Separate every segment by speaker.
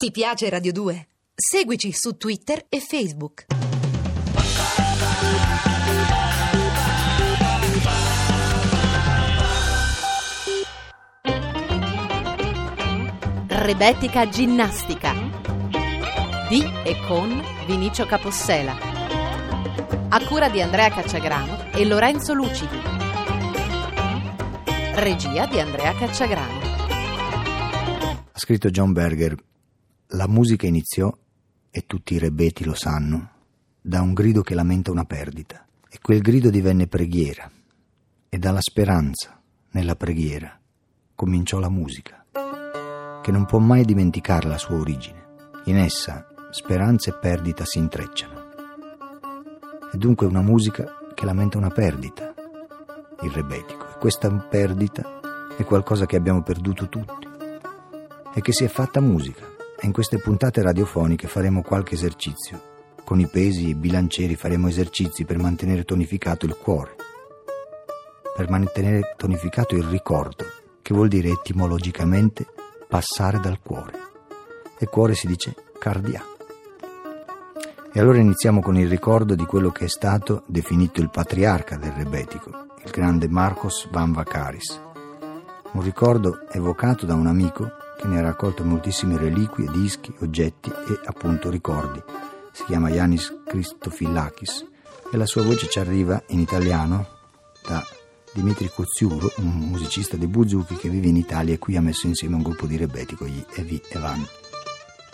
Speaker 1: Ti piace Radio 2? Seguici su Twitter e Facebook.
Speaker 2: Rebetica Ginnastica di e con Vinicio Capossela. A cura di Andrea Cacciagrano e Lorenzo Lucidi. Regia di Andrea Cacciagrano.
Speaker 3: Ha scritto John Berger la musica iniziò, e tutti i rebeti lo sanno, da un grido che lamenta una perdita, e quel grido divenne preghiera, e dalla speranza, nella preghiera, cominciò la musica, che non può mai dimenticare la sua origine. In essa speranza e perdita si intrecciano. È dunque una musica che lamenta una perdita, il rebetico, e questa perdita è qualcosa che abbiamo perduto tutti, e che si è fatta musica in queste puntate radiofoniche faremo qualche esercizio. Con i pesi e i bilancieri faremo esercizi per mantenere tonificato il cuore, per mantenere tonificato il ricordo, che vuol dire etimologicamente passare dal cuore. E cuore si dice cardia. E allora iniziamo con il ricordo di quello che è stato definito il patriarca del rebetico, il grande Marcos Van Vacaris. Un ricordo evocato da un amico che ne ha raccolto moltissime reliquie, dischi, oggetti e appunto ricordi. Si chiama Yanis Christofilakis e la sua voce ci arriva in italiano da Dimitri Coziuro, un musicista di Buzuki che vive in Italia e qui ha messo insieme un gruppo di rebetico, gli Evi Evan.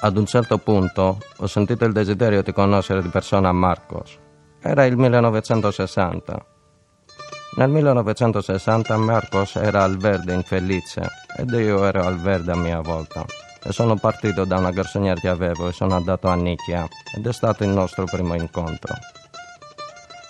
Speaker 4: Ad un certo punto ho sentito il desiderio di conoscere di persona Marcos. Era il 1960 nel 1960 Marcos era al verde infelice ed io ero al verde a mia volta. E sono partito da una garçoniera che avevo e sono andato a Nicchia ed è stato il nostro primo incontro.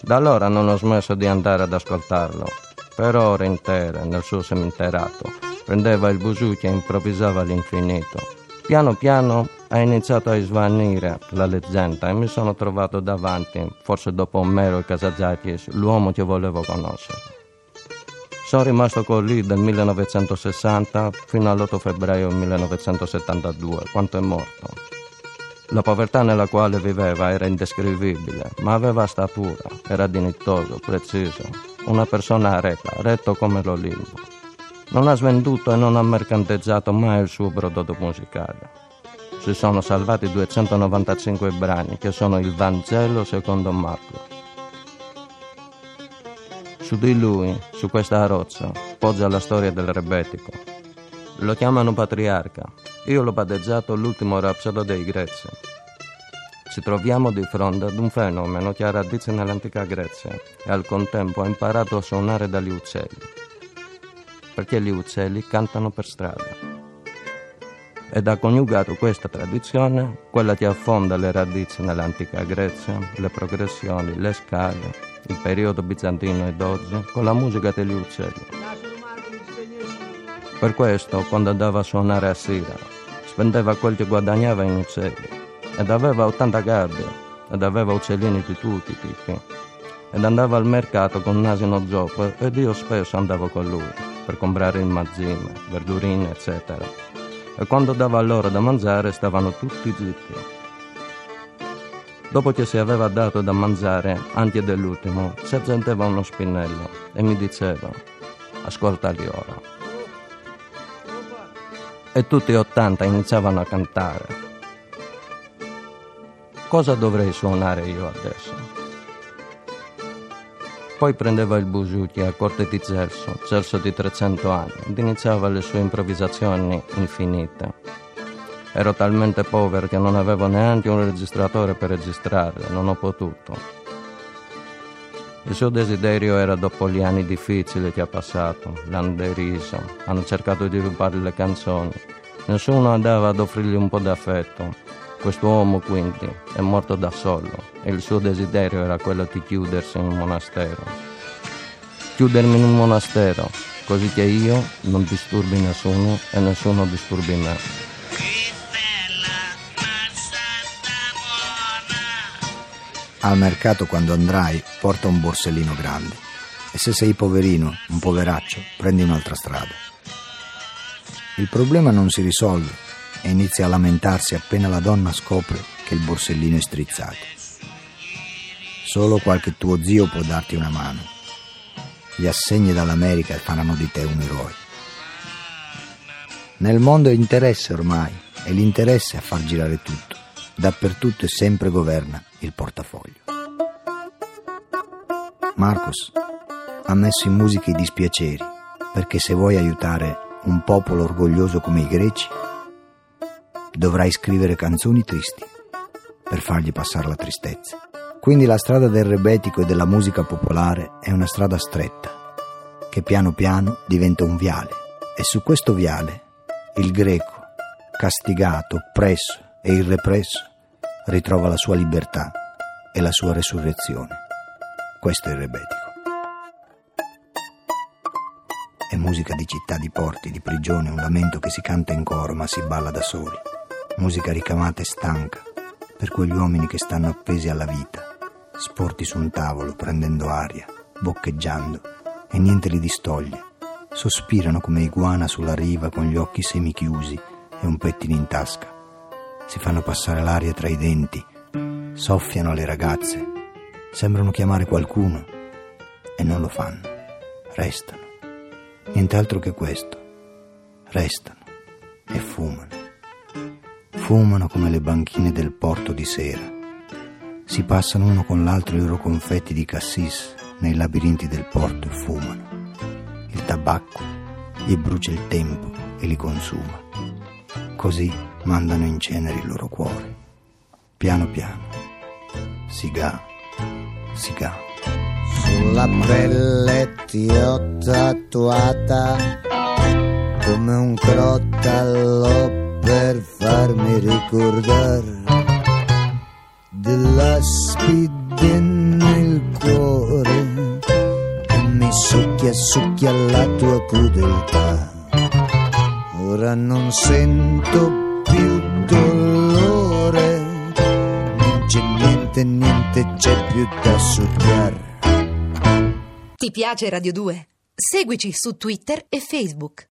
Speaker 4: Da allora non ho smesso di andare ad ascoltarlo. Per ore intere nel suo semiterato prendeva il busucchi e improvvisava all'infinito. Piano piano ha iniziato a svanire la leggenda e mi sono trovato davanti, forse dopo Omero e Casazakis, l'uomo che volevo conoscere. Sono rimasto con lui dal 1960 fino all'8 febbraio 1972, quando è morto. La povertà nella quale viveva era indescrivibile, ma aveva statura, era dignitoso, preciso, una persona retta, retto come l'Olimpo. Non ha svenduto e non ha mercanteggiato mai il suo prodotto musicale si sono salvati 295 brani che sono il Vangelo secondo Marco. Su di lui, su questa roccia, poggia la storia del rebetico. Lo chiamano patriarca. Io l'ho battezzato l'ultimo rapsodo dei greci. Ci troviamo di fronte ad un fenomeno che ha radici nell'antica Grecia e al contempo ha imparato a suonare dagli uccelli. Perché gli uccelli cantano per strada ed ha coniugato questa tradizione, quella che affonda le radici nell'antica Grecia, le progressioni, le scale, il periodo bizantino ed oggi, con la musica degli uccelli. Per questo, quando andava a suonare a Sira, spendeva quel che guadagnava in uccelli, ed aveva 80 gabbie, ed aveva uccellini di tutti i tipi, ed andava al mercato con un asino zoppo, ed io spesso andavo con lui, per comprare il mazzime, verdurine, eccetera e quando dava loro da mangiare stavano tutti zitti. Dopo che si aveva dato da mangiare anche dell'ultimo, si accendeva uno spinello e mi diceva, ascoltali ora. E tutti e ottanta iniziavano a cantare. Cosa dovrei suonare io adesso? Poi prendeva il Busucchi a corte di Celso, Celso di 300 anni, ed iniziava le sue improvvisazioni infinite. Ero talmente povero che non avevo neanche un registratore per registrarle, non ho potuto. Il suo desiderio era dopo gli anni difficili che ha passato, l'hanno deriso, hanno cercato di rubargli le canzoni. Nessuno andava ad offrirgli un po' d'affetto, Quest'uomo quindi è morto da solo e il suo desiderio era quello di chiudersi in un monastero. Chiudermi in un monastero così che io non disturbi nessuno e nessuno disturbi me.
Speaker 3: Al mercato quando andrai porta un borsellino grande e se sei poverino, un poveraccio, prendi un'altra strada. Il problema non si risolve e inizia a lamentarsi appena la donna scopre che il borsellino è strizzato. Solo qualche tuo zio può darti una mano. Gli assegni dall'America faranno di te un eroe. Nel mondo è interesse ormai, e l'interesse a far girare tutto. Dappertutto e sempre governa il portafoglio. Marcos ha messo in musica i dispiaceri, perché se vuoi aiutare un popolo orgoglioso come i greci, dovrai scrivere canzoni tristi per fargli passare la tristezza. Quindi la strada del rebetico e della musica popolare è una strada stretta, che piano piano diventa un viale. E su questo viale il greco, castigato, oppresso e irrepresso, ritrova la sua libertà e la sua resurrezione. Questo è il rebetico. È musica di città, di porti, di prigione, un lamento che si canta in coro ma si balla da soli. Musica ricamata e stanca per quegli uomini che stanno appesi alla vita sporti su un tavolo, prendendo aria, boccheggiando, e niente li distoglie. Sospirano come iguana sulla riva con gli occhi semichiusi e un pettine in tasca. Si fanno passare l'aria tra i denti, soffiano alle ragazze, sembrano chiamare qualcuno e non lo fanno. Restano. Nient'altro che questo. Restano e fumano. Fumano come le banchine del porto di sera si passano uno con l'altro i loro confetti di cassis nei labirinti del porto e fumano. Il tabacco gli brucia il tempo e li consuma. Così mandano in cenere il loro cuore. Piano piano. Siga, siga.
Speaker 5: Sulla pelle ti ho tatuata come un crottallo per farmi ricordare della spide nel cuore mi succhia, succhia la tua crudeltà. Ora non sento più dolore, non c'è niente, niente c'è più da succhiare.
Speaker 1: Ti piace Radio 2? Seguici su Twitter e Facebook.